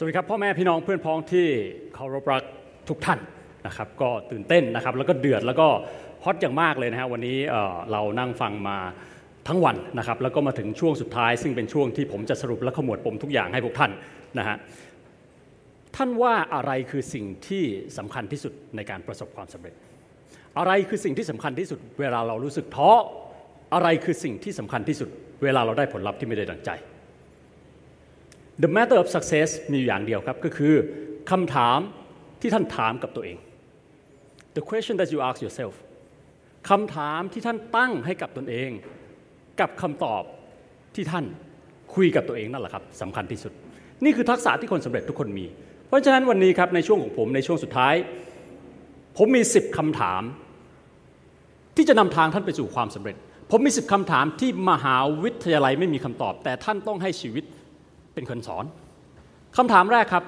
สวัสดีครับพ่อแม่พี่น้องเพื่อนพ้องที่เคารพรักทุกท่านนะครับก็ตื่นเต้นนะครับแล้วก็เดือดแล้วก็ฮอตอย่างมากเลยนะฮะวันนี้เรานั่งฟังมาทั้งวันนะครับแล้วก็มาถึงช่วงสุดท้าย ซึ่งเป็นช่วงที่ผมจะสรุปและขมวดปมทุกอย่างให้พวกท่านนะฮะท่านว่าอะไรคือสิ่งที่สำคัญที่สุดในการประสบความสำเร็จ อะไรคือสิ่งที่สำคัญที่สุด เวลาเรารู้สึกท้ออะไรคือสิ่งที่สำคัญที่สุด เวลาเราได้ผลลัพธ์ที่ไม่ได้ดังใจ The matter of success มีอยู่อย่างเดียวครับ ก็คือคำถามที่ท่านถามกับตัวเอง the question that you ask yourself คำถามที่ท่านตั้งให้กับตนเอง กับคำตอบที่ท่านคุยกับตัวเองนั่นแหละครับสำคัญที่สุด นี่คือทักษะที่คนสำเร็จทุกคนมี เพราะฉะนั้นวันนี้ครับในช่วงของผมในช่วงสุดท้าย ผมมีสิบคำถาม ที่จะนำทางท่านไปสู่ความสำเร็จ ผมมีสิบคำถามที่มหาวิทยาลัยไม่มีคำตอบ แต่ท่านต้องให้ชีวิต เป็นคนสอนคำถามแรกครับ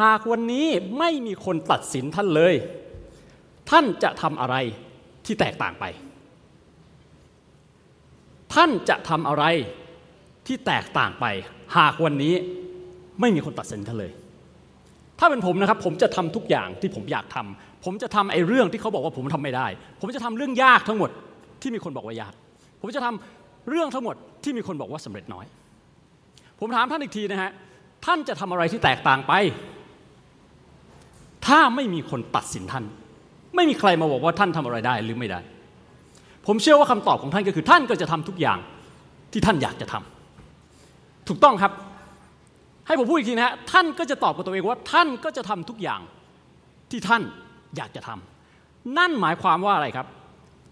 หากวันนี้ไม่มีคนตัดสินท่านเลย ท่านจะทำอะไรที่แตกต่างไป ท่านจะทำอะไรที่แตกต่างไป หากวันนี้ไม่มีคนตัดสินท่านเลย ถ้าเป็นผมนะครับ ผมจะทำทุกอย่างที่ผมอยากทำผมจะทำไอ้เรื่องที่เขาบอกว่าผมทำไม่ได้ ผมจะทำเรื่องยากทั้งหมดที่มีคนบอกว่ายาก ผมจะทำเรื่องทั้งหมดที่มีคนบอกว่าสำเร็จน้อย ผมถามท่านอีกทีนะฮะ ท่านจะทำอะไรที่แตกต่างไป ถ้าไม่มีคนตัดสินท่าน ไม่มีใครมาบอกว่าท่านทำอะไรได้หรือไม่ได้ ผมเชื่อว่าคำตอบของท่านก็คือ ท่านก็จะทำทุกอย่างที่ท่านอยากจะทำถูกต้องครับ ให้ผมพูดอีกทีนะฮะ ท่านก็จะตอบกับตัวเองว่า ท่านก็จะทำทุกอย่างที่ท่านอยากจะทำนั่นหมายความว่าอะไรครับ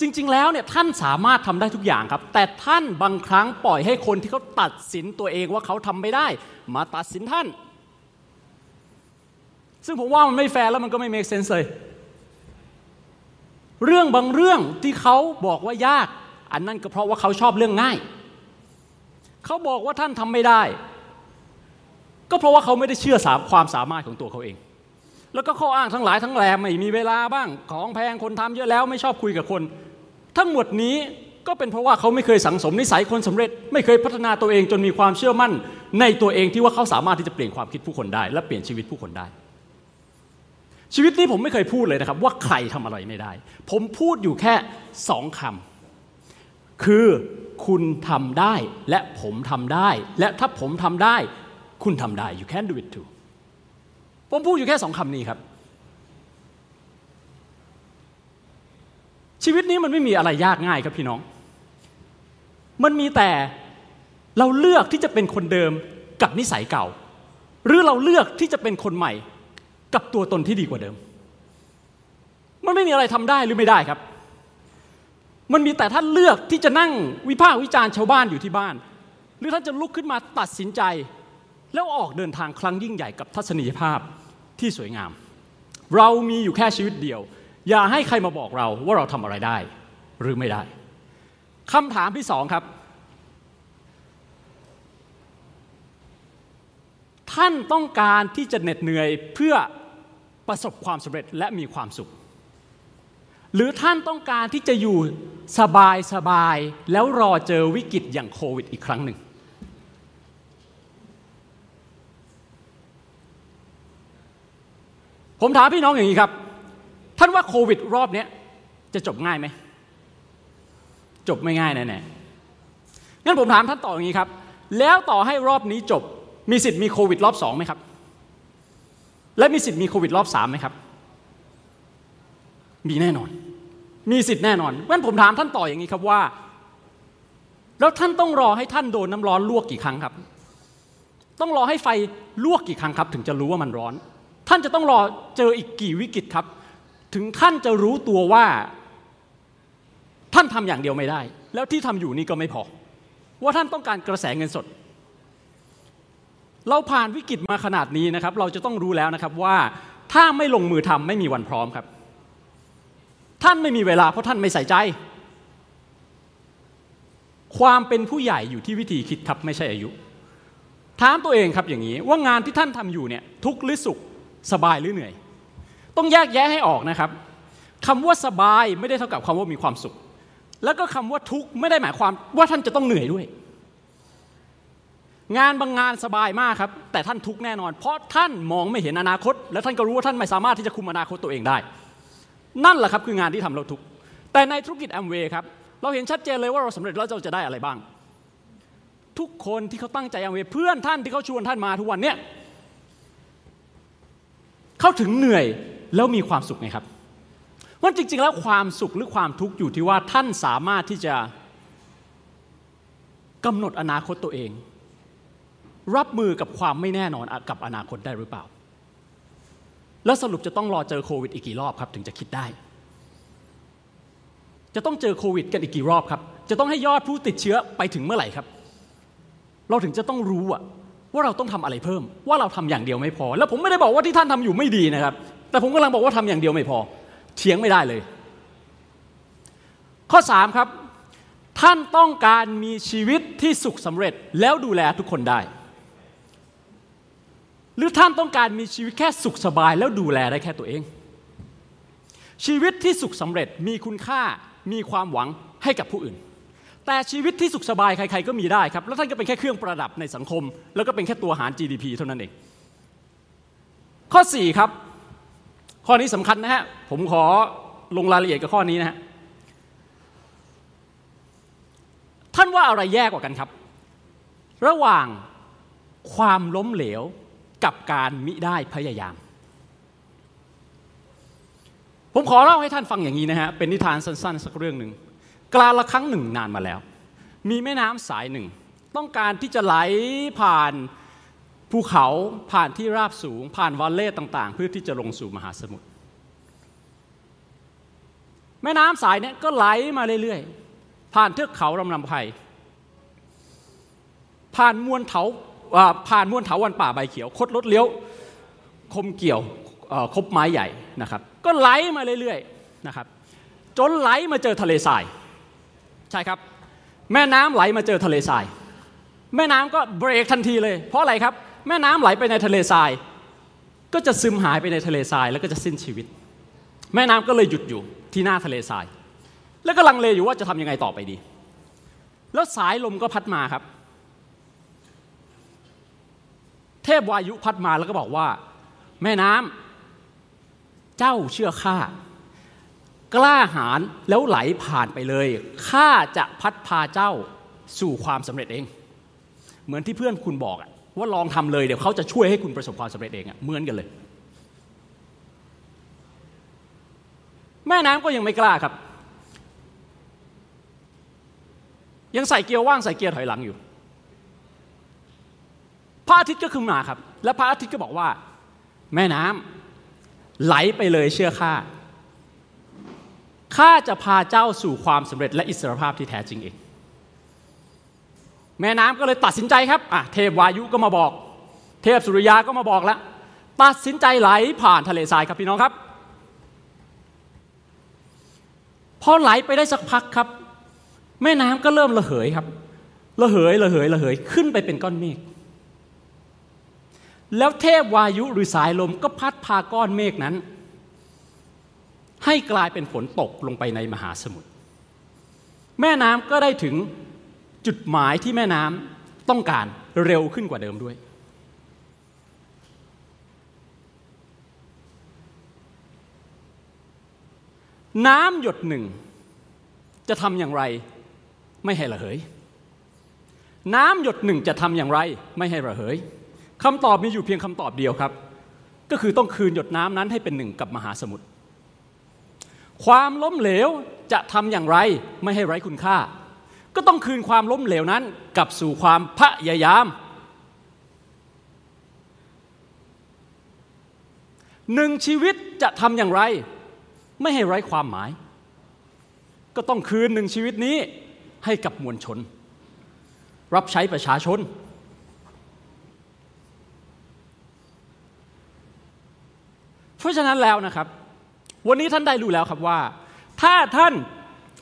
จริง ๆ แล้วเนี่ยท่านสามารถทำได้ทุกอย่างครับ แต่ท่านบางครั้งปล่อยให้คนที่เขาตัดสินตัวเองว่าเขาทำไม่ได้ มาตัดสินท่าน ซึ่งผมว่ามันไม่แฟร์แล้วมันก็ไม่ make sense เลย เรื่องบางเรื่องที่เขาบอกว่ายาก อันนั้นก็เพราะว่าเขาชอบเรื่องง่าย เขาบอกว่าท่านทำไม่ได้ ก็เพราะว่าเขาไม่ได้เชื่อสามความสามารถของตัวเขาเองแล้วก็ข้ออ้างทั้งหลายทั้งแหลมไม่มีเวลาบ้าง ของแพงคนทำเยอะแล้วไม่ชอบคุยกับคน ทั้งหมดนี้ก็เป็นเพราะว่าเขาไม่เคยสังสมนิสัยคนสำเร็จ ไม่เคยพัฒนาตัวเองจนมีความเชื่อมั่น ในตัวเองที่ว่าเขาสามารถที่จะเปลี่ยนความคิดผู้คนได้ และเปลี่ยนชีวิตผู้คนได้ ชีวิตนี้ผมไม่เคยพูดเลยนะครับ ว่าใครทำอะไรไม่ได้ ผมพูดอยู่แค่สองคำคือคุณทำได้และผมทำได้ และถ้าผมทำได้ คุณทำได้ you can do it too ผมพูดอยู่แค่สองคำนี้ครับ ชีวิตนี้มันไม่มีอะไรยากง่ายครับพี่น้อง มันมีแต่เราเลือกที่จะเป็นคนเดิมกับนิสัยเก่า หรือเราเลือกที่จะเป็นคนใหม่ กับตัวตนที่ดีกว่าเดิม มันไม่มีอะไรทำได้หรือไม่ได้ครับ มันมีแต่ท่านเลือกที่จะนั่งวิพากษ์วิจารณ์ชาวบ้านอยู่ที่บ้าน หรือท่านจะลุกขึ้นมาตัดสินใจ แล้วออกเดินทางครั้งยิ่งใหญ่กับทัศนียภาพที่สวยงาม เรามีอยู่แค่ชีวิตเดียว อย่าให้ใครมาบอกเราว่าเราทำอะไรได้ หรือไม่ได้คำถามที่สองครับ ท่านต้องการที่จะเหน็ดเหนื่อยเพื่อประสบความสำเร็จและมีความสุข หรือท่านต้องการที่จะอยู่สบายสบายแล้วรอเจอวิกฤตอย่างโควิดอีกครั้งหนึ่ง ผมถามพี่น้องอย่างนี้ครับ ท่านว่าโควิดรอบนี้จะจบง่ายไหม จบไม่ง่ายแน่ๆงั้นผมถามท่านต่ออย่างนี้ครับ แล้วต่อให้รอบนี้จบ มีสิทธิ์มีโควิดรอบสองไหมครับ และมีสิทธิ์มีโควิดรอบสามไหมครับ มีแน่นอน มีสิทธิ์แน่นอนงั้นผมถามท่านต่ออย่างนี้ครับว่า แล้วท่านต้องรอให้ท่านโดนน้ำร้อนลวกกี่ครั้งครับ ต้องรอให้ไฟลวกกี่ครั้งครับ ถึงจะรู้ว่ามันร้อน ท่านจะต้องรอเจออีกกี่วิกฤตครับ ถึงท่านจะรู้ตัวว่าท่านทำอย่างเดียวไม่ได้ แล้วที่ทำอยู่นี่ก็ไม่พอ ว่าท่านต้องการกระแสเงินสด เราผ่านวิกฤตมาขนาดนี้นะครับ เราจะต้องรู้แล้วนะครับว่าถ้าไม่ลงมือทำไม่มีวันพร้อมครับ ท่านไม่มีเวลาเพราะท่านไม่ใส่ใจ ความเป็นผู้ใหญ่อยู่ที่วิธีคิดครับไม่ใช่อายุ ถามตัวเองครับอย่างนี้ว่างานที่ท่านทำอยู่เนี่ยทุกข์หรือสุขสบายหรือเหนื่อย ต้องแยกแยะให้ออกนะครับคำว่าสบายไม่ได้เท่ากับคำว่ามีความสุข แล้วก็คำว่าทุกข์ไม่ได้หมายความว่าท่านจะต้องเหนื่อยด้วย งานบางงานสบายมากครับ แต่ท่านทุกข์แน่นอน เพราะท่านมองไม่เห็นอนาคต และท่านก็รู้ว่าท่านไม่สามารถที่จะคุมอนาคตตัวเองได้ นั่นแหละครับคืองานที่ทำเราทุกข์แต่ในธุรกิจแอมเวย์ครับเราเห็นชัดเจนเลยว่าเราสำเร็จแล้วเราจะได้อะไรบ้าง ทุกคนที่เขาตั้งใจแอมเวย์เพื่อนท่านที่เขาชวนท่านมาทุกวันเนี่ยเขาถึงเหนื่อย แล้วมีความสุขไงครับว่าจริง ๆ แล้วความสุขหรือความทุกข์อยู่ที่ว่าท่านสามารถที่จะกำหนดอนาคตตัวเอง รับมือกับความไม่แน่นอนกับอนาคตได้หรือเปล่า แล้วสรุปจะต้องรอเจอโควิดอีกกี่รอบครับ ถึงจะคิดได้ จะต้องเจอโควิดกันอีกกี่รอบครับ จะต้องให้ยอดผู้ติดเชื้อไปถึงเมื่อไหร่ครับ เราถึงจะต้องรู้อะว่าเราต้องทำอะไรเพิ่ม ว่าเราทำอย่างเดียวไม่พอ แล้วผมไม่ได้บอกว่าที่ท่านทำอยู่ไม่ดีนะครับ แต่ผมกำลังบอกว่าทำอย่างเดียวไม่พอ เถียงไม่ได้เลย ข้อ 3 ครับ ท่านต้องการมีชีวิตที่สุขสำเร็จแล้วดูแลทุกคนได้ หรือท่านต้องการมีชีวิตแค่สุขสบายแล้วดูแลได้แค่ตัวเอง ชีวิตที่สุขสำเร็จมีคุณค่ามีความหวังให้กับผู้อื่น แต่ชีวิตที่สุขสบายใครๆก็มีได้ครับ แล้วท่านก็เป็นแค่เครื่องประดับในสังคม แล้วก็เป็นแค่ตัวหาร GDP เท่านั้นเอง ข้อ 4 ครับ ข้อนี้สำคัญนะฮะ ผมขอลงรายละเอียดกับข้อนี้นะฮะ ท่านว่าอะไรแย่กว่ากันครับ ระหว่างความล้มเหลวกับการมิได้พยายาม ผมขอเล่าให้ท่านฟังอย่างนี้นะฮะ เป็นนิทานสั้นๆ สักเรื่องหนึ่ง กลาละครั้งหนึ่งนานมาแล้ว มีแม่น้ำสายหนึ่ง ต้องการที่จะไหลผ่าน ภูเขาผ่านที่ราบสูงผ่านวัลเล่ต่างๆ เพื่อที่จะลงสู่มหาสมุทรแม่น้ำสายนี้ก็ไหลมาเรื่อยๆ ผ่านเทือกเขาลำลำไพผ่านมวลเถาผ่านมวลเถาวันป่าใบเขียว คดรถเลี้ยว คมเกี่ยวคบไม้ใหญ่นะครับ ก็ไหลมาเรื่อยๆนะครับ จนไหลมาเจอทะเลทราย ใช่ครับ แม่น้ำไหลมาเจอทะเลทราย แม่น้ำก็เบรกทันทีเลย เพราะอะไรครับ แม่น้ำไหลไปในทะเลทราย ก็จะซึมหายไปในทะเลทราย แล้วก็จะสิ้นชีวิต แม่น้ำก็เลยหยุดอยู่ที่หน้าทะเลทราย แล้วก็ลังเลอยู่ว่าจะทำยังไงต่อไปดี แล้วสายลมก็พัดมาครับ เทพวายุพัดมาแล้วก็บอกว่า แม่น้ำเจ้าเชื่อข้ากล้าหาญแล้วไหลผ่านไปเลยข้าจะพัดพาเจ้าสู่ความสำเร็จเอง เหมือนที่เพื่อนคุณบอกอะ ว่าลองทำเลยเดี๋ยวเขาจะช่วยให้คุณประสบความสำเร็จเองอะเหมือนกันเลย แม่น้ำก็ยังไม่กล้าครับ ยังใส่เกียร์ว่างใส่เกียร์ถอยหลังอยู่พระอาทิตย์ก็ขึ้นมาครับ และพระอาทิตย์ก็บอกว่า แม่น้ำไหลไปเลยเชื่อข้าข้าจะพาเจ้าสู่ความสำเร็จและอิสรภาพที่แท้จริงเอง แม่น้ำก็เลยตัดสินใจครับอะเทพวายุก็มาบอก เทพสุริยาก็มาบอกแล้วตัดสินใจไหลผ่านทะเลทรายครับพี่น้องครับพอไหลไปได้สักพักครับ แม่น้ำก็เริ่มระเหยครับระเหยระเหยระเหยขึ้นไปเป็นก้อนเมฆแล้วเทพวายุหรือสายลมก็พัดพาก้อนเมฆนั้น ให้กลายเป็นฝนตกลงไปในมหาสมุทรแม่น้ำก็ได้ถึง จุดหมายที่แม่น้ำต้องการเร็วขึ้นกว่าเดิมด้วย น้ำหยดหนึ่ง จะทำอย่างไรไม่ให้ระเหย น้ำหยดหนึ่งจะทำอย่างไรไม่ให้ระเหยคำตอบมีอยู่เพียงคำตอบเดียวครับ ก็คือต้องคืนหยดน้ำนั้นให้เป็นหนึ่งกับมหาสมุทรความล้มเหลวจะทำอย่างไรไม่ให้ไร้คุณค่า ก็ต้องคืนความล้มเหลวนั้นกลับสู่ความพยายามหนึ่งชีวิตจะทำอย่างไร ไม่ให้ไร้ความหมาย ก็ต้องคืนหนึ่งชีวิตนี้ให้กับมวลชน รับใช้ประชาชน เพราะฉะนั้นแล้วนะครับ วันนี้ท่านได้รู้แล้วครับว่า ถ้าท่าน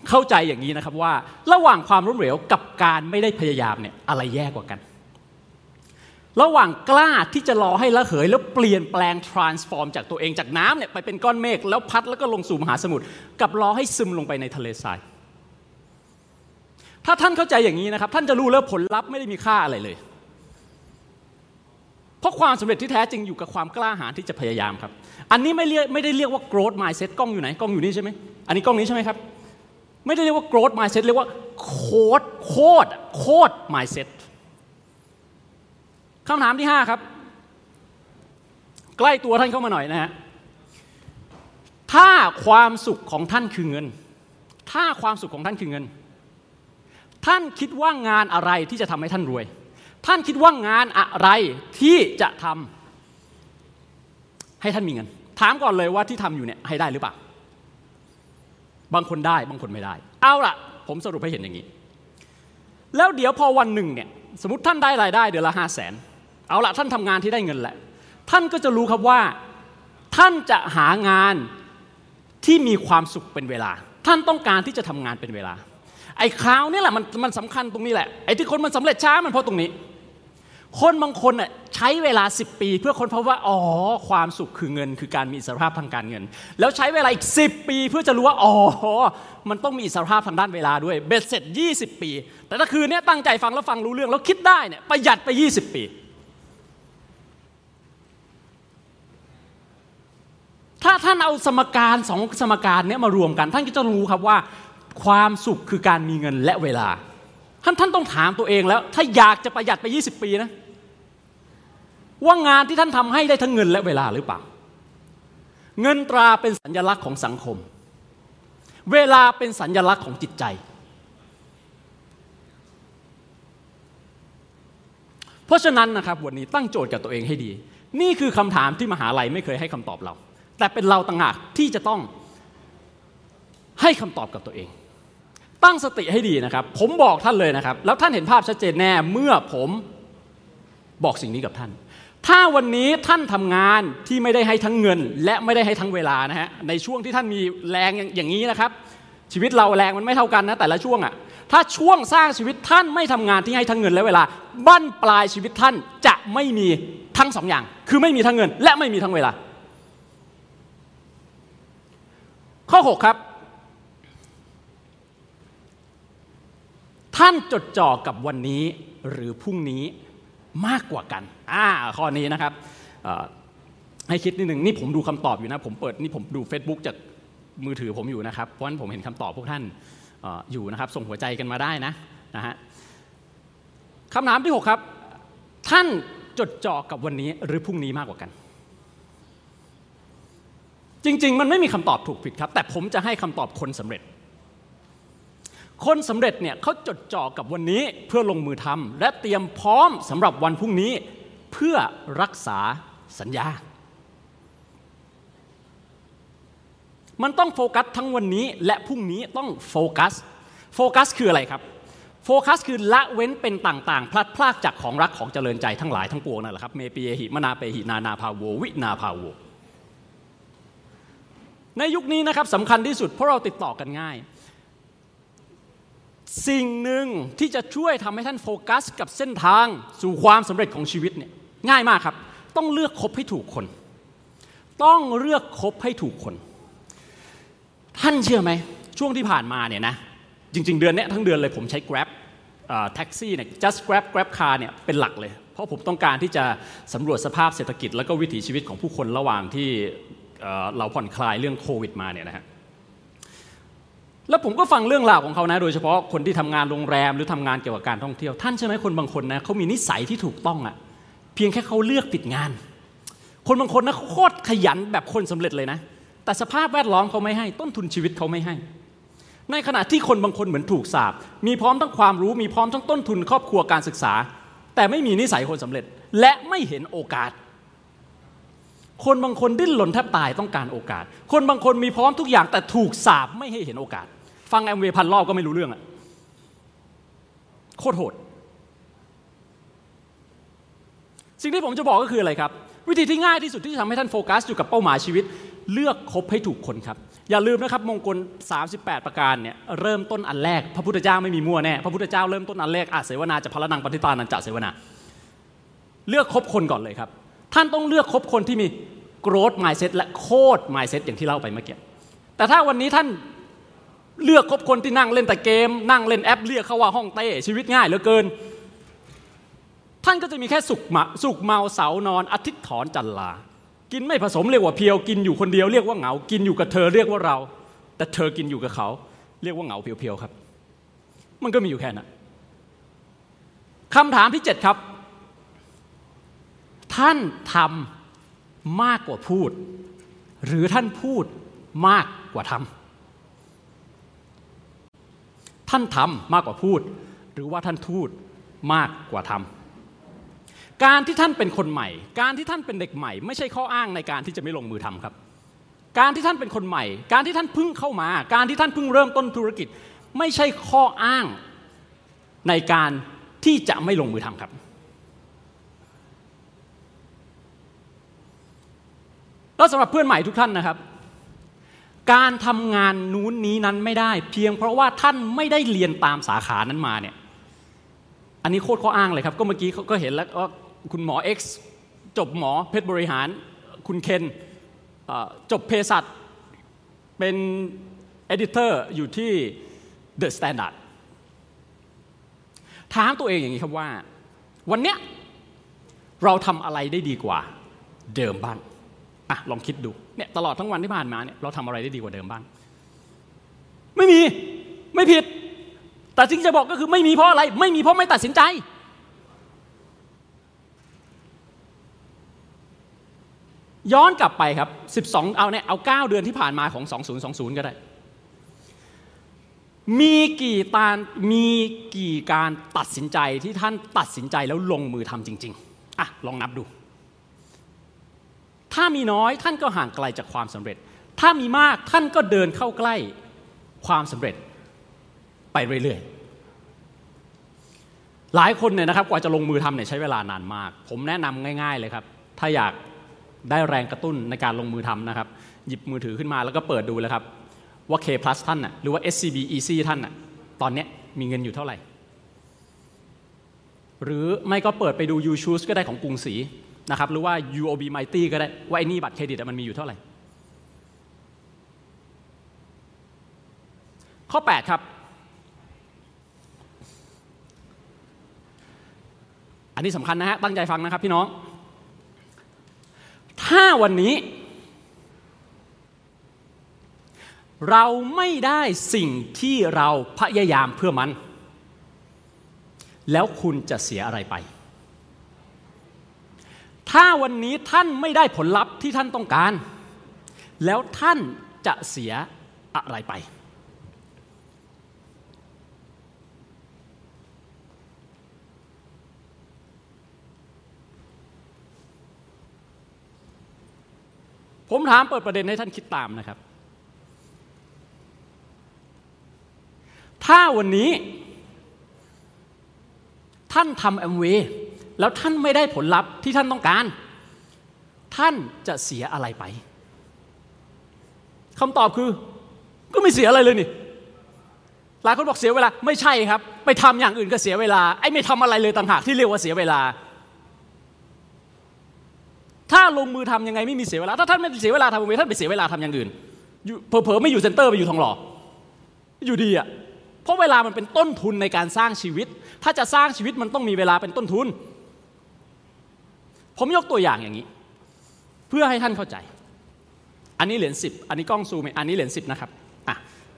เข้าใจอย่างนี้นะครับว่าระหว่างความล้มเหลวกับการไม่ได้พยายามเนี่ยอะไรแย่กว่ากัน ระหว่างกล้าที่จะรอให้ระเหย แล้วเปลี่ยนแปลง transform จากตัวเองจากน้ำเนี่ยไปเป็นก้อนเมฆแล้วพัดแล้วก็ลงสู่มหาสมุทรกับรอให้ซึมลงไปในทะเลทรายถ้าท่านเข้าใจอย่างนี้นะครับ ท่านจะรู้แล้วผลลัพธ์ไม่ได้มีค่าอะไรเลย เพราะความสำเร็จที่แท้จริงอยู่กับความกล้าหาญที่จะพยายามครับ อันนี้ไม่เรียกไม่ได้เรียกว่า growth mindset กล้องอยู่ไหนกล้องอยู่นี่ใช่ไหมอันนี้กล้องนี้ใช่ไหมครับ ไม่ได้เรียกว่า growth mindset เรียกว่าโคดโคดโคด mindset คำถามที่ 5 ครับ ใกล้ตัวท่านเข้ามาหน่อยนะฮะถ้าความสุขของท่านคือเงิน ถ้าความสุขของท่านคือเงิน ท่านคิดว่างานอะไรที่จะทำให้ท่านรวย ท่านคิดว่างานอะไรที่จะทำให้ท่านมีเงิน ถามก่อนเลยว่าที่ทำอยู่เนี่ยให้ได้หรือเปล่า บางคนได้บางคนไม่ได้ เอาล่ะ ผมสรุปให้เห็นอย่างนี้ แล้วเดี๋ยวพอวันหนึ่งเนี่ยสมมติท่านได้รายได้เดือนละห้าแสนเอาละท่านทำงานที่ได้เงินแหละ ท่านก็จะรู้ครับว่า ท่านจะหางานที่มีความสุขเป็นเวลา ท่านต้องการที่จะทำงานเป็นเวลา ไอ้คราวนี่แหละมันมันสำคัญตรงนี้แหละไอ้ที่คนมันสำเร็จช้ามันเพราะตรงนี้ คนบางคนน่ะใช้เวลา 10 ปี เพื่อค้นพบว่าอ๋อความสุขคือเงิน คือการมีอิสรภาพทางการเงิน แล้วใช้เวลาอีก 10 ปี เพื่อจะรู้ว่าอ๋อมันต้องมีอิสรภาพทางด้านเวลาด้วยเบ็ดเสร็จ 20 ปี แต่ถ้าคืนนี้ตั้งใจฟังแล้วฟังรู้เรื่องแล้วคิดได้เนี่ยประหยัดไป 20 ปี ถ้าท่านเอาสมการสองสมการนี้มารวมกันท่านก็จะรู้ครับว่า ความสุขคือการมีเงินและเวลาท่านท่านต้องถามตัวเองแล้ว ถ้าอยากจะประหยัดไป 20 ปีนะ ว่างานที่ท่านทำให้ได้ทั้งเงินและเวลาหรือเปล่า เงินตราเป็นสัญลักษณ์ของสังคม เวลาเป็นสัญลักษณ์ของจิตใจ เพราะฉะนั้นนะครับวันนี้ตั้งโจทย์กับตัวเองให้ดี นี่คือคำถามที่มหาลัยไม่เคยให้คำตอบเรา แต่เป็นเราต่างหากที่จะต้องให้คำตอบกับตัวเอง ตั้งสติให้ดีนะครับ ผมบอกท่านเลยนะครับ แล้วท่านเห็นภาพชัดเจนแน่เมื่อผมบอกสิ่งนี้กับท่าน ถ้าวันนี้ท่านทำงานที่ไม่ได้ให้ทั้งเงิน และไม่ได้ให้ทั้งเวลานะฮะในช่วงที่ท่านมีแรงอย่างนี้นะครับ ชีวิตเราแรงมันไม่เท่ากันนะแต่ละช่วงอะ่ะถ้าช่วงสร้างชีวิตท่านไม่ทำงานที่ให้ทั้งเงินและเวลาบั้นปลายชีวิตท่านจะไม่มีทั้งสองอย่าง คือไม่มีทั้งเงิน และไม่มีทั้งเวลา ข้อ 6 ครับ ท่านจดจ่อกับวันนี้หรือพรุ่งนี้มากกว่ากัน อ่าข้อนี้นะครับให้คิดนิดหนึ่งนี่ผมดูคำตอบอยู่นะ ผมเปิดนี่ผมดู Facebook จากมือถือผมอยู่นะครับ เพราะฉะนั้นผมเห็นคำตอบพวกท่านออยู่นะครับ ส่งหัวใจกันมาได้นะนะฮะคำถามที่ 6 ครับ ท่านจดจ่อกับวันนี้หรือพรุ่งนี้มากกว่ากัน จริง ๆ มันไม่มีคำตอบถูกผิดครับ แต่ผมจะให้คำตอบคนสำเร็จ คนสำเร็จเนี่ยเขาจดจ่อกับวันนี้เพื่อลงมือทำและเตรียมพร้อมสำหรับวันพรุ่งนี้ เพื่อรักษาสัญญา มันต้องโฟกัสทั้งวันนี้และพรุ่งนี้ต้องโฟกัส โฟกัสคืออะไรครับ โฟกัสคือละเว้นเป็นต่าง ๆ พลัดพรากจากของรักของเจริญใจทั้งหลายทั้งปวงนั่นแหละครับ เมปิเยหิมนาเปหินานาภาโววินาภาโวในยุคนี้นะครับสำคัญที่สุดเพราะเราติดต่อกันง่าย สิ่งหนึ่งที่จะช่วยทำให้ท่านโฟกัส กับเส้นทางสู่ความสำเร็จของชีวิตเนี่ย ง่ายมากครับ ต้องเลือกคบให้ถูกคน ต้องเลือกคบให้ถูกคน ท่านเชื่อไหม ช่วงที่ผ่านมาเนี่ยนะ จริง ๆ เดือนนี้ทั้งเดือนเลยผมใช้ Grab แท็กซี่เนี่ย just Grab Grab car เนี่ยเป็นหลักเลย เพราะผมต้องการที่จะสำรวจสภาพเศรษฐกิจ และก็วิถีชีวิตของผู้คนระหว่างที่เราผ่อนคลายเรื่องโควิดมาเนี่ยนะฮะแล้วผมก็ฟังเรื่องราวของเขานะ โดยเฉพาะคนที่ทำงานโรงแรมหรือทำงานเกี่ยวกับการท่องเที่ยว ท่านใช่ไหมคนบางคนนะเขามีนิสัยที่ถูกต้องอะ่ะ เพียงแค่เขาเลือกปิดงาน คนบางคนนะโคตรขยันแบบคนสำเร็จเลยนะ แต่สภาพแวดล้อมเขาไม่ให้ ต้นทุนชีวิตเขาไม่ให้ ในขณะที่คนบางคนเหมือนถูกสาบ มีพร้อมทั้งความรู้ มีพร้อมทั้งต้นทุนครอบครัวการศึกษา แต่ไม่มีนิสัยคนสำเร็จ และไม่เห็นโอกาส คนบางคนดิ้นหล่นแทบตายต้องการโอกาส คนบางคนมีพร้อมทุกอย่างแต่ถูกสาบไม่ให้เห็นโอกาส ฟังแอมเวพันรอบก็ไม่รู้เรื่องอะโคตรโหด สิ่งที่ผมจะบอกก็คืออะไรครับ วิธีที่ง่ายที่สุดที่จะทำให้ท่านโฟกัสอยู่กับเป้าหมายชีวิต เลือกคบให้ถูกคนครับ อย่าลืมนะครับมงคล 38 ประการเนี่ยเริ่มต้นอันแรก พระพุทธเจ้าไม่มีมั่วแน่พระพุทธเจ้าเริ่มต้นอันแรกอาเสวนาจะพระนังปฏิตานันจะเสวนา เลือกคบคนก่อนเลยครับ ท่านต้องเลือกคบคนที่มี growth mindset และโคด mindset อย่างที่เล่าไปเมื่อกี้แต่ถ้าวันนี้ท่านเลือกคบคนที่นั่งเล่นแต่เกม นั่งเล่นแอปเรียกเขาว่าห้องเต้ชีวิตง่ายเหลือเกิน ท่านก็จะมีแค่สุกมาสุกเมาเสานอนอาทิตย์ถอนจันลา กินไม่ผสมเรียกว่าเพียวกินอยู่คนเดียวเรียกว่าเหงา กินอยู่กับเธอเรียกว่าเรา แต่เธอกินอยู่กับเขา เรียกว่าเหงาเพียวๆครับ มันก็มีอยู่แค่นั้นคำถามที่เจ็ดครับ ท่านทำมากกว่าพูด หรือท่านพูดมากกว่าทำท่านทำมากกว่าพูด หรือว่าท่านพูดมากกว่าทำ การที่ท่านเป็นคนใหม่ การที่ท่านเป็นเด็กใหม่ ไม่ใช่ข้ออ้างในการที่จะไม่ลงมือทำครับ การที่ท่านเป็นคนใหม่ การที่ท่านเพิ่งเข้ามา การที่ท่านเพิ่งเริ่มต้นธุรกิจ ไม่ใช่ข้ออ้างในการที่จะไม่ลงมือทำครับ แล้วสำหรับเพื่อนใหม่ทุกท่านนะครับ การทำงานนู้นนี้นั้นไม่ได้ เพียงเพราะว่าท่านไม่ได้เรียนตามสาขานั้นมาเนี่ยอันนี้โคตรข้ออ้างเลยครับ ก็เมื่อกี้เขาก็เห็นแล้วว่า คุณหมอ X จบหมอเพชรบริหาร คุณเคนจบเภสัชเป็นเอดิเตอร์อยู่ที่ The Standard ถามตัวเองอย่างนี้ครับว่า วันเนี้ยเราทำอะไรได้ดีกว่าเดิมบ้างอะลองคิดดูเนี่ยตลอดทั้งวันที่ผ่านมาเนี่ยเราทำอะไรได้ดีกว่าเดิมบ้าง ไม่มีไม่ผิด แต่สิ่งจะบอกก็คือไม่มีเพราะอะไร ไม่มีเพราะไม่ตัดสินใจ ย้อนกลับไปครับ 12 เอาเนี่ยเอา 9 เดือนที่ผ่านมาของ 2020 ก็ได้ มีกี่ตานมีกี่การตัดสินใจที่ท่านตัดสินใจแล้วลงมือทำจริง ๆ อะ ลองนับดู ถ้ามีน้อยท่านก็ห่างไกลจากความสำเร็จ ถ้ามีมากท่านก็เดินเข้าใกล้ความสำเร็จไปเรื่อยๆ หลายคนเนี่ยนะครับกว่าจะลงมือทำเนี่ยใช้เวลานานมาก ผมแนะนำง่าย ๆ เลยครับ ถ้าอยาก ได้แรงกระตุ้นในการลงมือทำนะครับ หยิบมือถือขึ้นมาแล้วก็เปิดดูเลยครับ ว่า K plus ท่านน่ะหรือว่า SCB Easy ท่านน่ะตอนนี้มีเงินอยู่เท่าไหร่ หรือไม่ก็เปิดไปดู u Choose ก็ได้ของกรุงศรีนะครับหรือว่า UOB Mighty ก็ได้ว่าไอ้นี่บัตรเครดิตมันมีอยู่เท่าไหร่ ข้อ 8 ครับ อันนี้สำคัญนะฮะตั้งใจฟังนะครับพี่น้อง ถ้าวันนี้ เราไม่ได้สิ่งที่เราพยายามเพื่อมัน แล้วคุณจะเสียอะไรไป ถ้าวันนี้ท่านไม่ได้ผลลัพธ์ที่ท่านต้องการ แล้วท่านจะเสียอะไรไป ผมถามเปิดประเด็นให้ท่านคิดตามนะครับ ถ้าวันนี้ ท่านทำแอมเวย์แล้วท่านไม่ได้ผลลัพธ์ที่ท่านต้องการ ท่านจะเสียอะไรไปคำตอบคือ ก็ไม่เสียอะไรเลยนี่หลายคนบอกเสียเวลาไม่ใช่ครับ ไปทำอย่างอื่นก็เสียเวลาไอ้ไม่ทำอะไรเลยต่างหากที่เรียกว่าเสียเวลา ถ้าลงมือทำยังไงไม่มีเสียเวลา ถ้าท่านไม่เสียเวลาทำแอมเวย์ท่านไปเสียเวลาทำอย่างอื่นเผลอๆไม่อยู่เซ็นเตอร์ไปอยู่ทองหล่ออยู่ดีอะเพราะเวลามันเป็นต้นทุนในการสร้างชีวิต ถ้าจะสร้างชีวิตมันต้องมีเวลาเป็นต้นทุน ผมยกตัวอย่างอย่างนี้ เพื่อให้ท่านเข้าใจ อันนี้เหรียญสิบอันนี้กล้องซูมอันนี้เหรียญสิบนะครับอะ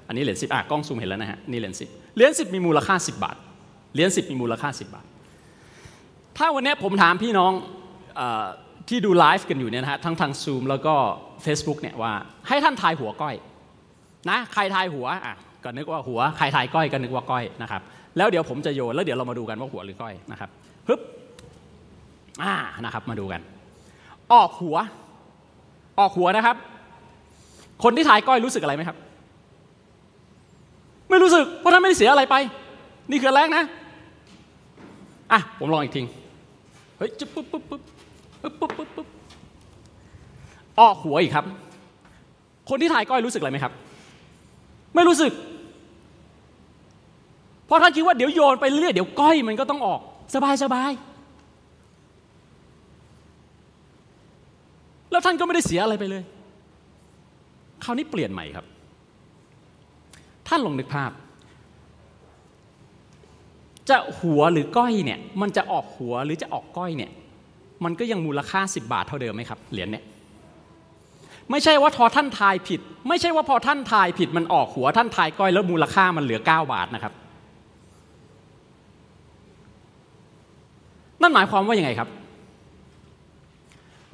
อันนี้เหรียญสิบอะกล้องซูมเห็นแล้วนะฮะนี่เหรียญสิบเหรียญสิบมีมูลค่าสิบบาทเหรียญสิบมีมูลค่าสิบบาท ถ้าวันนี้ผมถามพี่น้องอ ที่ดูไลฟ์กันอยู่เนี่ยนะฮะทั้งทางซูมแล้วก็ Facebook เนี่ยว่าให้ท่านทายหัวก้อยนะใครทายหัวอะก็นึกว่าหัวใครทายก้อยก็นึกว่าก้อยนะครับแล้วเดี๋ยวผมจะโยนแล้วเดี๋ยวเรามาดูกันว่าหัวหรือก้อยนะครับฮึบอ่านะครับมาดูกัน ออกหัว ออกหัวนะครับ คนที่ทายก้อยรู้สึกอะไรไหมครับ ไม่รู้สึกเพราะท่านไม่ได้เสียอะไรไป นี่คือแรกนะอะผมลองอีกทีเฮ้ยจุ๊บปุ๊บปุ๊บปุ๊บ ปุ๊บปุ๊บปุ๊บปุ๊บออกหัวอีกครับ คนที่ทายก้อยรู้สึกอะไรไหมครับ ไม่รู้สึก เพราะท่านคิดว่าเดี๋ยวโยนไปเรื่อยเดี๋ยวก้อยมันก็ต้องออก สบายสบายแล้วท่านก็ไม่ได้เสียอะไรไปเลย คราวนี้เปลี่ยนใหม่ครับ ท่านลองนึกภาพ จะหัวหรือก้อยเนี่ย มันจะออกหัวหรือจะออกก้อยเนี่ย มันก็ยังมูลค่า 10 บาทเท่าเดิมไหมครับเหรียญเนี่ยไม่ใช่ว่าพอท่านทายผิด ไม่ใช่ว่าพอท่านทายผิดมันออกหัวท่านทายก้อยแล้วมูลค่ามันเหลือ 9 บาทนะครับ นั่นหมายความว่ายังไงครับ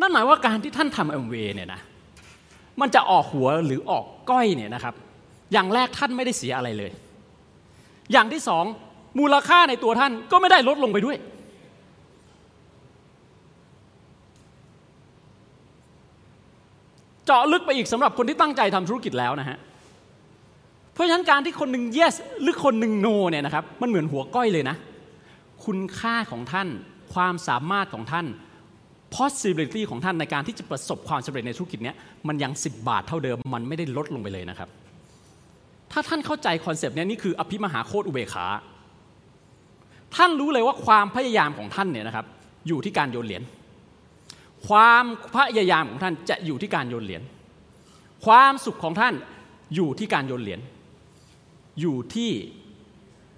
นั่นหมายว่าการที่ท่านทำเอ็มวเนี่ยนะมันจะออกหัวหรือออกก้อยเนี่ยนะครับ อย่างแรกท่านไม่ได้เสียอะไรเลย อย่างที่สองมูลค่าในตัวท่านก็ไม่ได้ลดลงไปด้วย เจาะลึกไปอีกสำหรับคนที่ตั้งใจทำธุรกิจแล้วนะฮะเพราะฉะนั้นการที่คนหนึ่ง yes หรือคนหนึ่ง no เนี่ยนะครับมันเหมือนหัวก้อยเลยนะ คุณค่าของท่านความสามารถของท่าน possibility ของท่านในการที่จะประสบความสำเร็จในธุรกิจนี้มันยัง 10 บาทเท่าเดิมมันไม่ได้ลดลงไปเลยนะครับ ถ้าท่านเข้าใจคอนเซปต์นี้นี่คืออภิมหาโคตรอุเบกขาท่านรู้เลยว่าความพยายามของท่านเนี่ยนะครับอยู่ที่การโยนเหรียญ ความพยายามของท่านจะอยู่ที่การโยนเหรียญ ความสุขของท่านอยู่ที่การโยนเหรียญ อยู่ที่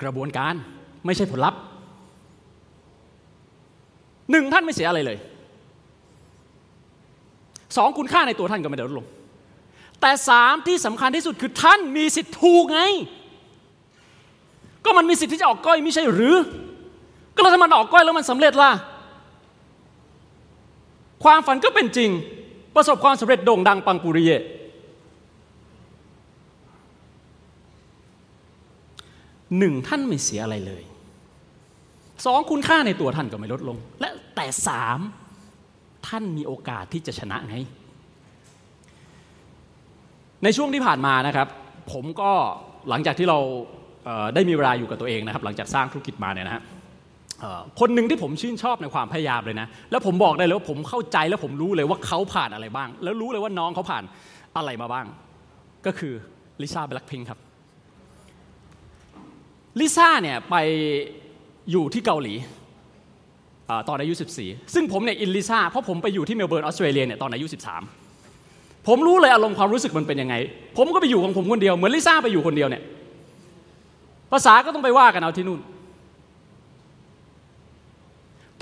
กระบวนการไม่ใช่ผลลัพธ์หนึ่งท่านไม่เสียอะไรเลยสองคุณค่าในตัวท่านก็ไม่ได้ลดลง แต่สามที่สำคัญที่สุดคือท่านมีสิทธิ์ถูกไง ก็มันมีสิทธิ์ที่จะออกก้อยไม่ใช่หรือ ก็แล้วถ้ามันออกก้อยแล้วมันสำเร็จล่ะ ความฝันก็เป็นจริง ประสบความสำเร็จโด่งดังปังปุริเย หนึ่งท่านไม่เสียอะไรเลย สองคุณค่าในตัวท่านก็ไม่ลดลง และแต่สามท่านมีโอกาสที่จะชนะไง ในช่วงที่ผ่านมานะครับ ผมก็หลังจากที่เราได้มีเวลาอยู่กับตัวเองนะครับ หลังจากสร้างธุรกิจมาเนี่ยนะฮะ คนหนึ่งที่ผมชื่นชอบในความพยายามเลยนะ แล้วผมบอกได้เลยว่าผมเข้าใจแล้วผมรู้เลยว่าเขาผ่านอะไรบ้าง แล้วรู้เลยว่าน้องเขาผ่านอะไรมาบ้าง ก็คือลิซ่าแบล็คพิงครับลิซ่าเนี่ยไปอยู่ที่เกาหลีตอนอายุ 14 ซึ่งผมเนี่ยอินลิซ่าเพราะผมไปอยู่ที่เมลเบิร์นออสเตรเลียเนี่ยตอนอายุ 13 ผมรู้เลยอารมณ์ความรู้สึกมันเป็นยังไง ผมก็ไปอยู่ของผมคนเดียวเหมือนลิซ่าไปอยู่คนเดียวเนี่ยภาษาก็ต้องไปว่ากันเอาที่นู่น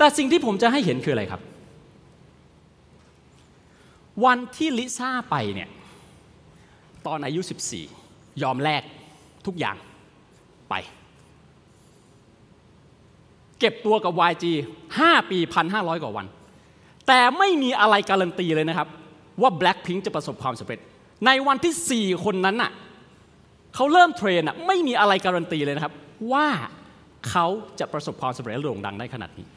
แต่สิ่งที่ผมจะให้เห็นคืออะไรครับ วันที่ลิซ่าไปเนี่ย ตอนอายุ 14 ยอมแลกทุกอย่างไป เก็บตัวกับ YG 5 ปี 1,500 กว่าวัน แต่ไม่มีอะไรการันตีเลยนะครับ ว่า Blackpink จะประสบความสำเร็จ ในวันที่ 4 คนนั้นน่ะเขาเริ่มเทรนอะไม่มีอะไรการันตีเลยนะครับ ว่าเขาจะประสบความสำเร็จและโด่งดังได้ขนาดนี้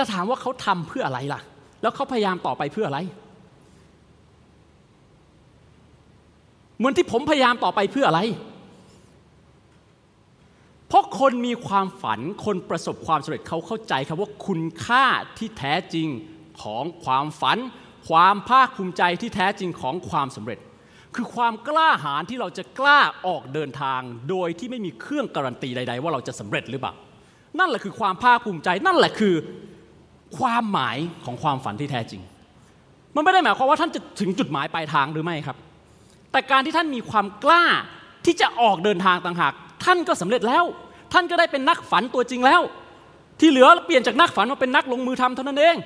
แต่ถามว่าเขาทำเพื่ออะไรล่ะ แล้วเขาพยายามต่อไปเพื่ออะไร เหมือนที่ผมพยายามต่อไปเพื่ออะไร เพราะคนมีความฝันคนประสบความสำเร็จเขาเข้าใจครับว่าคุณค่าที่แท้จริงของความฝัน ความภาคภูมิใจที่แท้จริงของความสำเร็จ คือความกล้าหาญที่เราจะกล้าออกเดินทาง โดยที่ไม่มีเครื่องการันตีใด ๆ ว่าเราจะสำเร็จหรือเปล่านั่นแหละคือความภาคภูมิใจ นั่นแหละคือ ความหมายของความฝันที่แท้จริง มันไม่ได้หมายความว่าท่านจะถึงจุดหมายปลายทางหรือไม่ครับ แต่การที่ท่านมีความกล้าที่จะออกเดินทางต่างหาก ท่านก็สำเร็จแล้ว ท่านก็ได้เป็นนักฝันตัวจริงแล้ว ที่เหลือเปลี่ยนจากนักฝันมาเป็นนักลงมือทำเท่านั้นเอง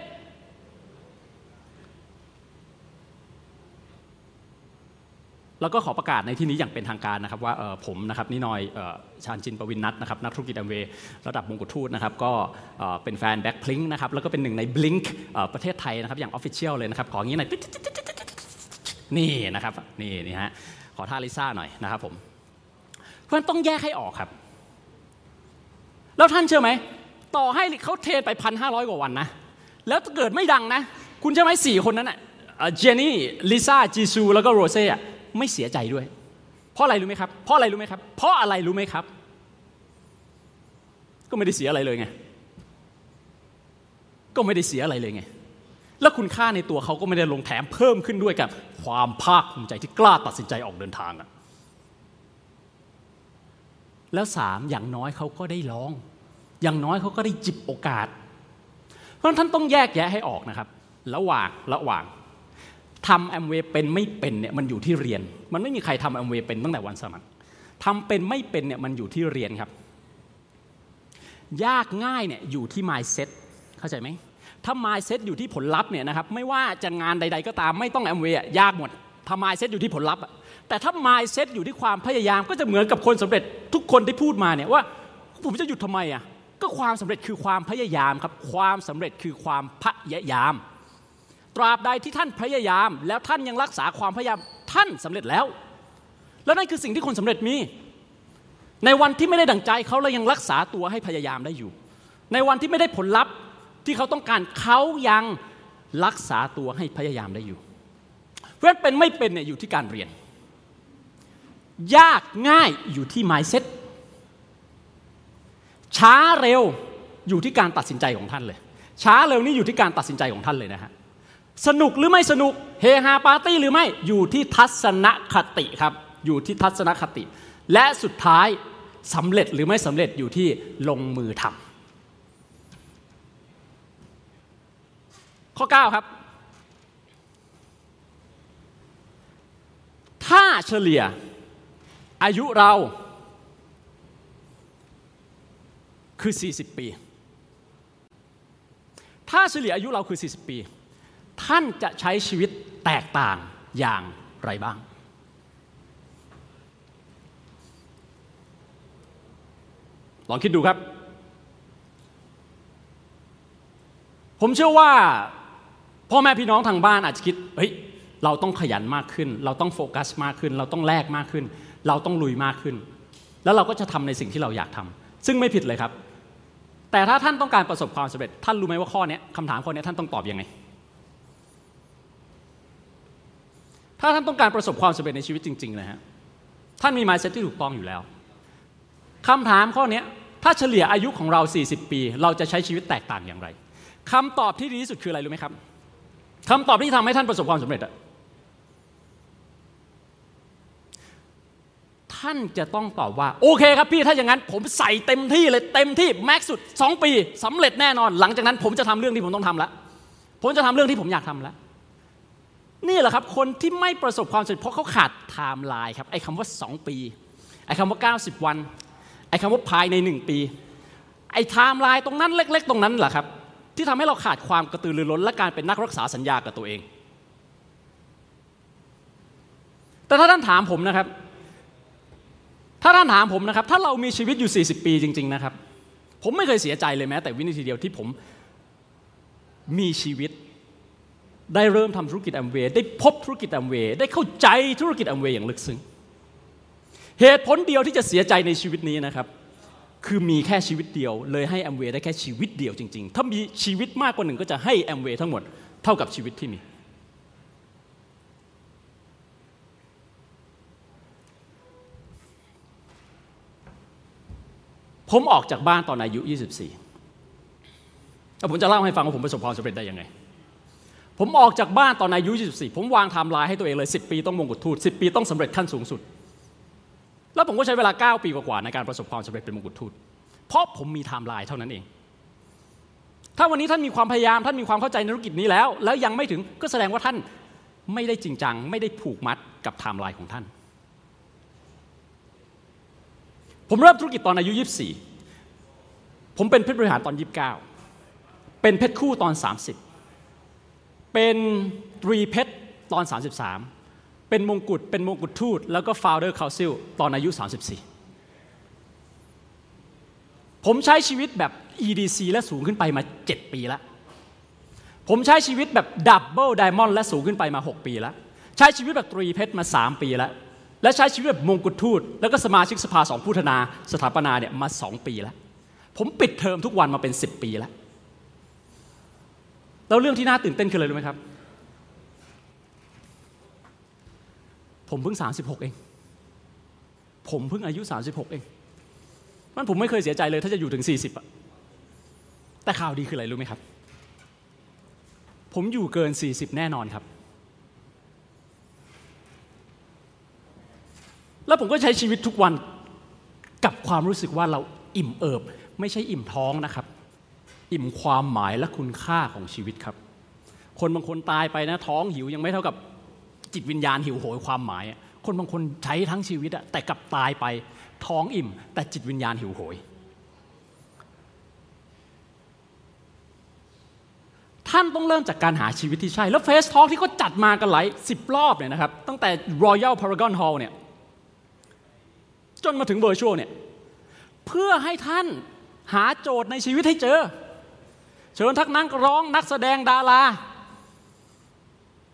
แล้วก็ขอประกาศในที่นี้อย่างเป็นทางการนะครับว่าผมนะครับนินอยชาญจินปวินนัทนะครับนักธุรกิจแอมเวย์ระดับมงกุฎทูตนะครับก็เป็นแฟนแบ็คพลิงนะครับแล้วก็เป็นหนึ่งใน BLINK ประเทศไทยนะครับอย่าง official เลยนะครับขออย่างนี้หน่อยนี่นะครับนี่นี่ฮะขอท่าลิซ่าหน่อยนะครับผมเพราะฉะนั้นต้องแยกให้ออกครับ แล้วท่านเชื่อไหม ต่อให้เขา train ไปพันห้าร้อยกว่าวันนะ แล้วเกิดไม่ดังนะ คุณเชื่อไหมสี่คนนั้นอะเจนนี่ลิซ่าจีซูแล้วก็โรเซ่ ไม่เสียใจด้วย เพราะอะไรรู้ไหมครับ เพราะอะไรรู้ไหมครับ เพราะอะไรรู้ไหมครับ ก็ไม่ได้เสียอะไรเลยไง ก็ไม่ได้เสียอะไรเลยไง แล้วคุณค่าในตัวเขาก็ไม่ได้ลงแถมเพิ่มขึ้นด้วยกับ ความภาคภูมิใจที่กล้าตัดสินใจออกเดินทางอะแล้วสามอย่างน้อยเขาก็ได้ลอง อย่างน้อยเขาก็ได้จิบโอกาส เพราะท่านต้องแยกแยะให้ออกนะครับ ระหว่างระหว่าง ทำแอมเวย์เป็นไม่เป็นเนี่ยมันอยู่ที่เรียน มันไม่มีใครทำแอมเวย์เป็นตั้งแต่วันสมัครทำเป็นไม่เป็นเนี่ยมันอยู่ที่เรียนครับ ยากง่ายเนี่ยอยู่ที่ mindset เข้าใจไหมถ้า mindset อยู่ที่ผลลัพธ์เนี่ยนะครับไม่ว่าจะงานใด ๆ ก็ตามไม่ต้องแอมเวย์ยากหมดถ้า mindset อยู่ที่ผลลัพธ์แต่ถ้า mindset อยู่ที่ความพยายามก็จะเหมือนกับคนสำเร็จทุกคนที่พูดมาเนี่ยว่าผมจะหยุดทำไมอะก็ความสำเร็จคือความพยายามครับความสำเร็จคือความพยายาม ตราบใดที่ท่านพยายาม แล้วท่านยังรักษาความพยายามท่านสำเร็จแล้ว แล้วนั่นคือสิ่งที่คนสำเร็จมี ในวันที่ไม่ได้ดั่งใจเขาเรายังรักษาตัวให้พยายามได้อยู่ ในวันที่ไม่ได้ผลลัพธ์ที่เขาต้องการเขายังรักษาตัวให้พยายามได้อยู่ เพราะฉะนั้นเป็นไม่เป็นเนี่ยอยู่ที่การเรียน ยากง่ายอยู่ที่ mindset ช้าเร็วอยู่ที่การตัดสินใจของท่านเลย ช้าเร็วนี่อยู่ที่การตัดสินใจของท่านเลยนะฮะ สนุกหรือไม่สนุกเฮฮาปาร์ตี้หรือไม่อยู่ที่ทัศนคติครับ อยู่ที่ทัศนคติ และสุดท้ายสำเร็จหรือไม่สำเร็จอยู่ที่ลงมือทำข้อ 9 ครับ ถ้าเฉลี่ยอายุเราคือ 40 ปี ถ้าเฉลี่ยอายุเราคือ 40 ปี ท่านจะใช้ชีวิตแตกต่างอย่างไรบ้าง ลองคิดดูครับ ผมเชื่อว่าพ่อแม่พี่น้องทางบ้านอาจจะคิด เฮ้ย เราต้องขยันมากขึ้น เราต้องโฟกัสมากขึ้น เราต้องแลกมากขึ้น เราต้องลุยมากขึ้น แล้วเราก็จะทำในสิ่งที่เราอยากทำซึ่งไม่ผิดเลยครับ แต่ถ้าท่านต้องการประสบความสำเร็จ ท่านรู้ไหมว่าข้อนี้คำถามข้อนี้ท่านต้องตอบยังไง ถ้าท่านต้องการประสบความสำเร็จในชีวิตจริงๆนะฮะท่านมี mindset ที่ถูกต้องอยู่แล้วคำถามข้อนี้ถ้าเฉลี่ยอายุของเรา 40 ปี เราจะใช้ชีวิตแตกต่างอย่างไรคำตอบที่ดีที่สุดคืออะไรรู้ไหมครับคำตอบที่ทำให้ท่านประสบความสำเร็จอะท่านจะต้องตอบว่า โอเคครับพี่ถ้าอย่างนั้นผมใส่เต็มที่เลยเต็มที่ max สุด 2 ปีสำเร็จแน่นอน หลังจากนั้นผมจะทำเรื่องที่ผมต้องทำแล้วผมจะทำเรื่องที่ผมอยากทำแล้ว นี่แหละครับคนที่ไม่ประสบความสำเร็จเพราะเขาขาดไทม์ไลน์ครับไอ้คำว่า 2 ปี ไอ้คำว่า 90 วัน ไอ้คำว่าภายใน 1 ปี ไอ้ไทม์ไลน์ตรงนั้นเล็ก ๆ ตรงนั้นแหละครับที่ทำให้เราขาดความกระตือรือร้น และการเป็นนักรักษาสัญญากับตัวเอง แต่ถ้าท่านถามผมนะครับ ถ้าท่านถามผมนะครับ ถ้าเรามีชีวิตอยู่ 40 ปีจริง ๆ นะครับ ผมไม่เคยเสียใจเลยแม้แต่วินาทีเดียวที่ผมมีชีวิต ได้เริ่มทำธุรกิจแอมเวย์ได้พบธุรกิจแอมเวย์ได้เข้าใจธุรกิจแอมเวย์อย่างลึกซึ้งเหตุผลเดียวที่จะเสียใจในชีวิตนี้นะครับ คือมีแค่ชีวิตเดียว เลยให้แอมเวย์ได้แค่ชีวิตเดียวจริง ๆ ถ้ามีชีวิตมากกว่าหนึ่งก็จะให้แอมเวย์ทั้งหมดเท่ากับชีวิตที่มี ผมออกจากบ้านตอนอายุ 24 แล้วผมจะเล่าให้ฟังว่าผมประสบความสำเร็จได้ยังไง ผมออกจากบ้านตอนอายุ 24 ผมวางไทม์ไลน์ให้ตัวเองเลย 10 ปีต้องมงกุฎทูต 10 ปีต้องสำเร็จขั้นสูงสุด แล้วผมก็ใช้เวลา 9 ปีกว่าๆในการประสบความสำเร็จเป็นมงกุฎทูต เพราะผมมีไทม์ไลน์เท่านั้นเอง ถ้าวันนี้ท่านมีความพยายามท่านมีความเข้าใจในธุรกิจนี้แล้ว แล้วยังไม่ถึงก็แสดงว่าท่านไม่ได้จริงจัง ไม่ได้ผูกมัดกับไทม์ไลน์ของท่าน ผมเริ่มธุรกิจตอนอายุ 24 ผมเป็นเพชรบริหารตอน 29 เป็นเพชรคู่ตอน 30 เป็นตรีเพชรตอน 33 เป็นมงกุฎเป็นมงกุฎทูต แล้วก็ founder council ตอนอายุ 34 ผมใช้ชีวิตแบบ EDC และสูงขึ้นไปมา 7 ปีแล้ว ผมใช้ชีวิตแบบ Double Diamond และสูงขึ้นไปมา 6 ปีแล้ว ใช้ชีวิตแบบตรีเพชรมา 3 ปีแล้ว และใช้ชีวิตแบบมงกุฎทูต แล้วก็สมาชิกสภาสองผู้ธนาสถาปนาเนี่ยมาสองปีแล้ว ผมปิดเทอมทุกวันมาเป็นสิบปีแล้ว แล้วเรื่องที่น่าตื่นเต้นคืออะไรรู้ไหมครับ ผมเพิ่งสามสิบหกเอง ผมเพิ่งอายุสามสิบหกเอง มันผมไม่เคยเสียใจเลย ถ้าจะอยู่ถึงสี่สิบอะแต่ข่าวดีคืออะไรรู้ไหมครับ ผมอยู่เกินสี่สิบแน่นอนครับ แล้วผมก็ใช้ชีวิตทุกวันกับความรู้สึกว่าเราอิ่มเอิบ ไม่ใช่อิ่มท้องนะครับ อิ่มความหมายและคุณค่าของชีวิตครับ คนบางคนตายไปนะท้องหิวยังไม่เท่ากับจิตวิญญาณหิวโหยความหมาย คนบางคนใช้ทั้งชีวิตอะแต่กลับตายไปท้องอิ่ม แต่จิตวิญญาณหิวโหย ท่านต้องเริ่มจากการหาชีวิตที่ใช่ แล้วเฟสทอล์กที่เขาจัดมากันหลายสิบรอบเนี่ยนะครับ ตั้งแต่ Royal Paragon Hall เนี่ยจนมาถึงเวอร์ชวลเนี่ยเพื่อให้ท่านหาโจทย์ในชีวิตให้เจอ เชิญทักนักร้องนักแสดงดารา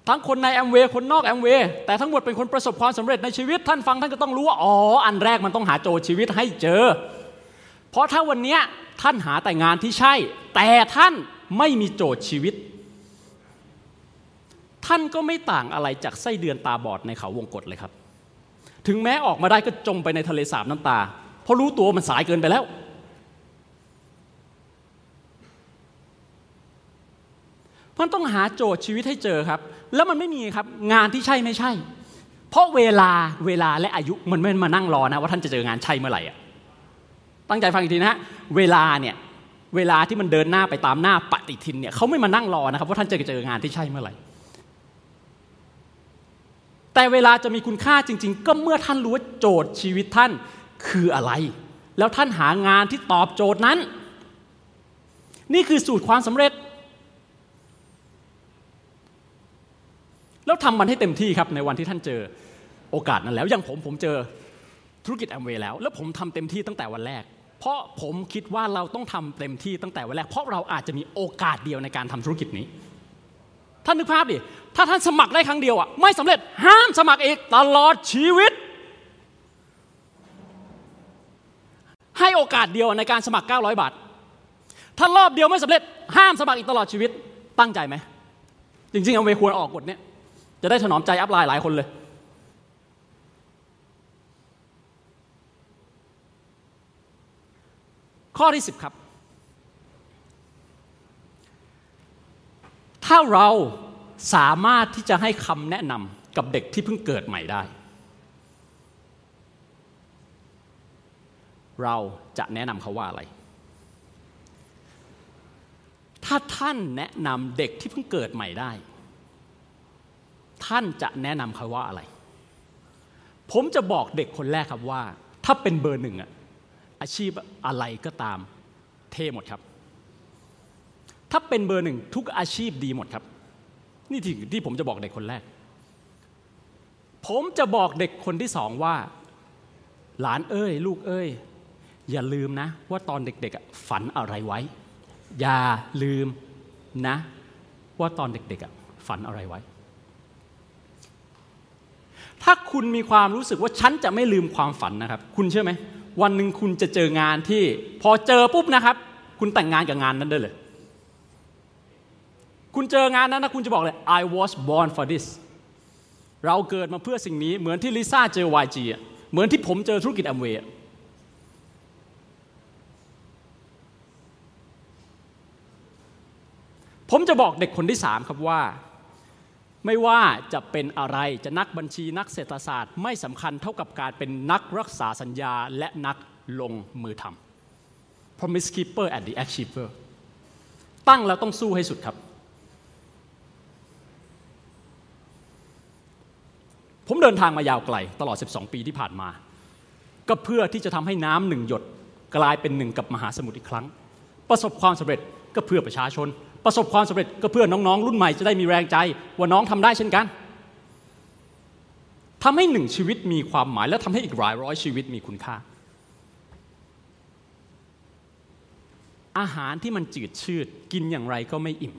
ทั้งคนในแอมเวย์คนนอกแอมเวย์แต่ทั้งหมดเป็นคนประสบความสำเร็จในชีวิต ท่านฟังท่านก็ต้องรู้ว่าอ๋ออันแรกมันต้องหาโจชีวิตให้เจอ เพราะถ้าวันนี้ท่านหาแต่งานที่ใช่ แต่ท่านไม่มีโจทย์ชีวิต ท่านก็ไม่ต่างอะไรจากไส้เดือนตาบอดในเขาวงกฏเลยครับ ถึงแม้ออกมาได้ก็จมไปในทะเลสาบน้ำตา เพราะรู้ตัวมันสายเกินไปแล้ว มันต้องหาโจทย์ชีวิตให้เจอครับ แล้วมันไม่มีครับงานที่ใช่ไม่ใช่ เพราะเวลาเวลาและอายุมันไม่มานั่งรอนะว่าท่านจะเจองานใช่เมื่อไหร่อะตั้งใจฟังอีกทีนะฮะเวลาเนี่ยเวลาที่มันเดินหน้าไปตามหน้าปฏิทินเนี่ยเขาไม่มานั่งรอนะครับว่าท่านจะเจองานที่ใช่เมื่อไหร่แต่เวลาจะมีคุณค่าจริง ๆ ก็เมื่อท่านรู้ว่าโจทย์ชีวิตท่านคืออะไร แล้วท่านหางานที่ตอบโจทย์นั้น นี่คือสูตรความสำเร็จ แล้วทำมันให้เต็มที่ครับในวันที่ท่านเจอโอกาสนั้นแล้วอย่างผมผมเจอธุรกิจแอมเวย์แล้ว แล้วผมทำเต็มที่ตั้งแต่วันแรก เพราะผมคิดว่าเราต้องทำเต็มที่ตั้งแต่วันแรก เพราะเราอาจจะมีโอกาสเดียวในการทำธุรกิจนี้ท่านนึกภาพดิถ้าท่านสมัครได้ครั้งเดียวอะไม่สำเร็จห้ามสมัครอีกตลอดชีวิต ให้โอกาสเดียวในการสมัคร 900 บาท ถ้ารอบเดียวไม่สำเร็จห้ามสมัครอีกตลอดชีวิตตั้งใจไหมจริงๆเอาเวควรออกกฎเนี้ย จะได้ถนอมใจอัพไลน์หลายคนเลย ข้อที่สิบครับ ถ้าเราสามารถที่จะให้คำแนะนำกับเด็กที่เพิ่งเกิดใหม่ได้ เราจะแนะนำเขาว่าอะไร ถ้าท่านแนะนำเด็กที่เพิ่งเกิดใหม่ได้ ท่านจะแนะนำเขาว่าอะไร ผมจะบอกเด็กคนแรกครับว่า ถ้าเป็นเบอร์หนึ่งอะอาชีพอะไรก็ตามเท่หมดครับ ถ้าเป็นเบอร์หนึ่งทุกอาชีพดีหมดครับ นี่ที่ที่ผมจะบอกเด็กคนแรก ผมจะบอกเด็กคนที่สองว่า หลานเอ้ย ลูกเอ้ย อย่าลืมนะ ว่าตอนเด็กๆฝันอะไรไว้ อย่าลืมนะ ว่าตอนเด็กๆฝันอะไรไว้ ถ้าคุณมีความรู้สึกว่าฉันจะไม่ลืมความฝันนะครับ คุณเชื่อไหมวันหนึ่งคุณจะเจองานที่ พอเจอปุ๊บนะครับ คุณแต่งงานกับงานนั้นได้เลย คุณเจองานนั้นนะคุณจะบอกเลย I was born for this เราเกิดมาเพื่อสิ่งนี้เหมือนที่ลิซ่าเจอ YG อะเหมือนที่ผมเจอธุรกิจแอมเวย์ผมจะบอกเด็กคนที่สามครับว่า ไม่ว่าจะเป็นอะไรจะนักบัญชีนักเศรษฐศาสตร์ ไม่สำคัญเท่ากับการเป็นนักรักษาสัญญาและนักลงมือทำ promise keeper and the achiever ตั้งแล้วต้องสู้ให้สุดครับ ผมเดินทางมายาวไกลตลอด 12 ปีที่ผ่านมา ก็เพื่อที่จะทำให้น้ำหนึ่งหยดกลายเป็นหนึ่งกับมหาสมุทรอีกครั้ง ประสบความสำเร็จก็เพื่อประชาชน ประสบความสำเร็จก็เพื่อน้องๆ รุ่นใหม่จะได้มีแรงใจ ว่าน้องทำได้เช่นกันทำให้หนึ่งชีวิตมีความหมาย และทำให้อีกหลายร้อยชีวิตมีคุณค่า อาหารที่มันจืดชืดกินอย่างไรก็ไม่อิ่ม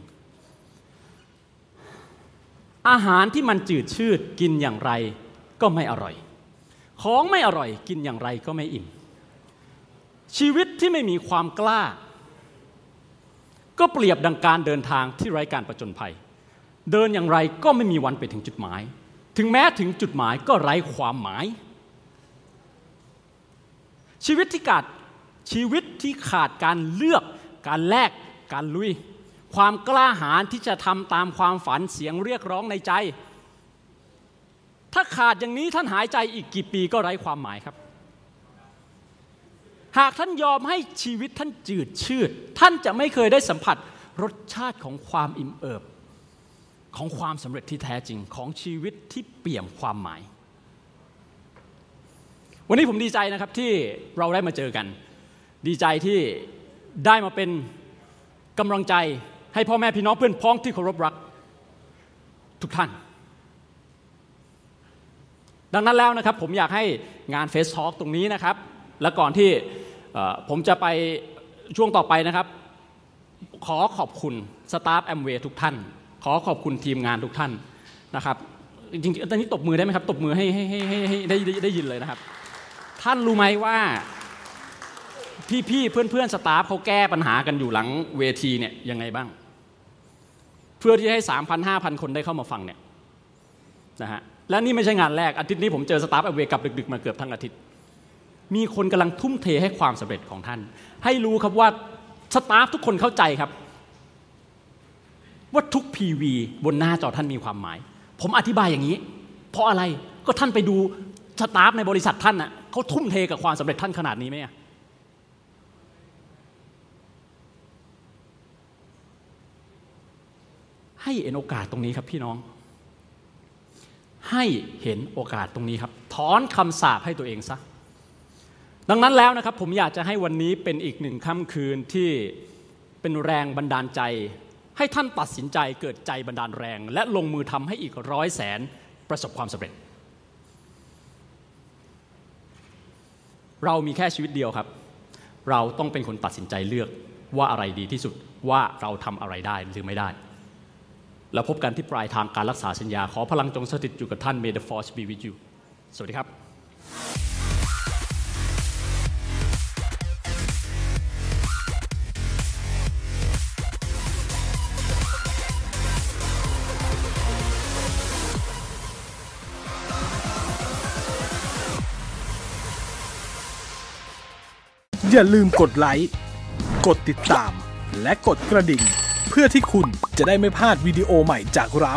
อาหารที่มันจืดชืดกินอย่างไรก็ไม่อร่อย ของไม่อร่อยกินอย่างไรก็ไม่อิ่ม ชีวิตที่ไม่มีความกล้า ก็เปรียบดังการเดินทางที่ไร้การประจนภัย เดินอย่างไรก็ไม่มีวันไปถึงจุดหมาย ถึงแม้ถึงจุดหมายก็ไร้ความหมาย ชีวิตที่ขาดชีวิตที่ขาดการเลือก การแลกการลุย ความกล้าหาญที่จะทำตามความฝันเสียงเรียกร้องในใจ ถ้าขาดอย่างนี้ท่านหายใจอีกกี่ปีก็ไร้ความหมายครับ หากท่านยอมให้ชีวิตท่านจืดชืด ท่านจะไม่เคยได้สัมผัสรสชาติของความอิ่มเอิบ ของความสำเร็จที่แท้จริงของชีวิตที่เปี่ยมความหมาย วันนี้ผมดีใจนะครับที่เราได้มาเจอกัน ดีใจที่ได้มาเป็นกำลังใจให้พ่อแม่พี่น้องเพื่อนพ้องที่เคารพรักทุกท่าน ดังนั้นแล้วนะครับผมอยากให้งานเฟสทอ l k ตรงนี้นะครับ และก่อนที่ผมจะไปช่วงต่อไปนะครับ ขอขอบคุณ staff แอมเวย์ทุกท่าน ขอขอบคุณทีมงานทุกท่านนะครับจริงๆตอนนี้ตบมือได้ไหมครับ ตบมือให้ให้ให้ให้ได้ได้ยินเลยนะครับ ท่านรู้ไหมว่าพี่ๆเพื่อนๆ staff เขาแก้ปัญหากันอยู่หลังเวทีเนี่ยยังไงบ้าง เพื่อที่ให้สามพันห้าพันคนได้เข้ามาฟังเนี่ยนะฮะและนี่ไม่ใช่งานแรกอาทิตย์นี้ผมเจอ staff แอมเวย์กลับดึกๆมาเกือบทั้งอาทิตย์ มีคนกำลังทุ่มเทให้ความสำเร็จของท่าน ให้รู้ครับว่า staff ทุกคนเข้าใจครับ ว่าทุก PV บนหน้าจอท่านมีความหมาย ผมอธิบายอย่างนี้ เพราะอะไรก็ท่านไปดู staff ในบริษัทท่านน่ะเขาทุ่มเทกับความสำเร็จท่านขนาดนี้ไหมให้เห็นโอกาสตรงนี้ครับพี่น้อง ให้เห็นโอกาสตรงนี้ครับ ถอนคำสาปให้ตัวเองซะ ดังนั้นแล้วนะครับผมอยากจะให้วันนี้เป็นอีกหนึ่งค่ำคืนที่เป็นแรงบันดาลใจ ให้ท่านตัดสินใจเกิดใจบันดาลแรง และลงมือทำให้อีกร้อยแสนประสบความสำเร็จ เรามีแค่ชีวิตเดียวครับ เราต้องเป็นคนตัดสินใจเลือกว่าอะไรดีที่สุดว่าเราทำอะไรได้หรือไม่ได้ แล้วพบกันที่ปลายทางการรักษาสัญญา ขอพลังจงสถิตอยู่กับท่าน May the force be with you สวัสดีครับ อย่าลืมกดไลค์ กดติดตาม และกดกระดิ่ง เพื่อที่คุณจะได้ไม่พลาดวิดีโอใหม่จากเรา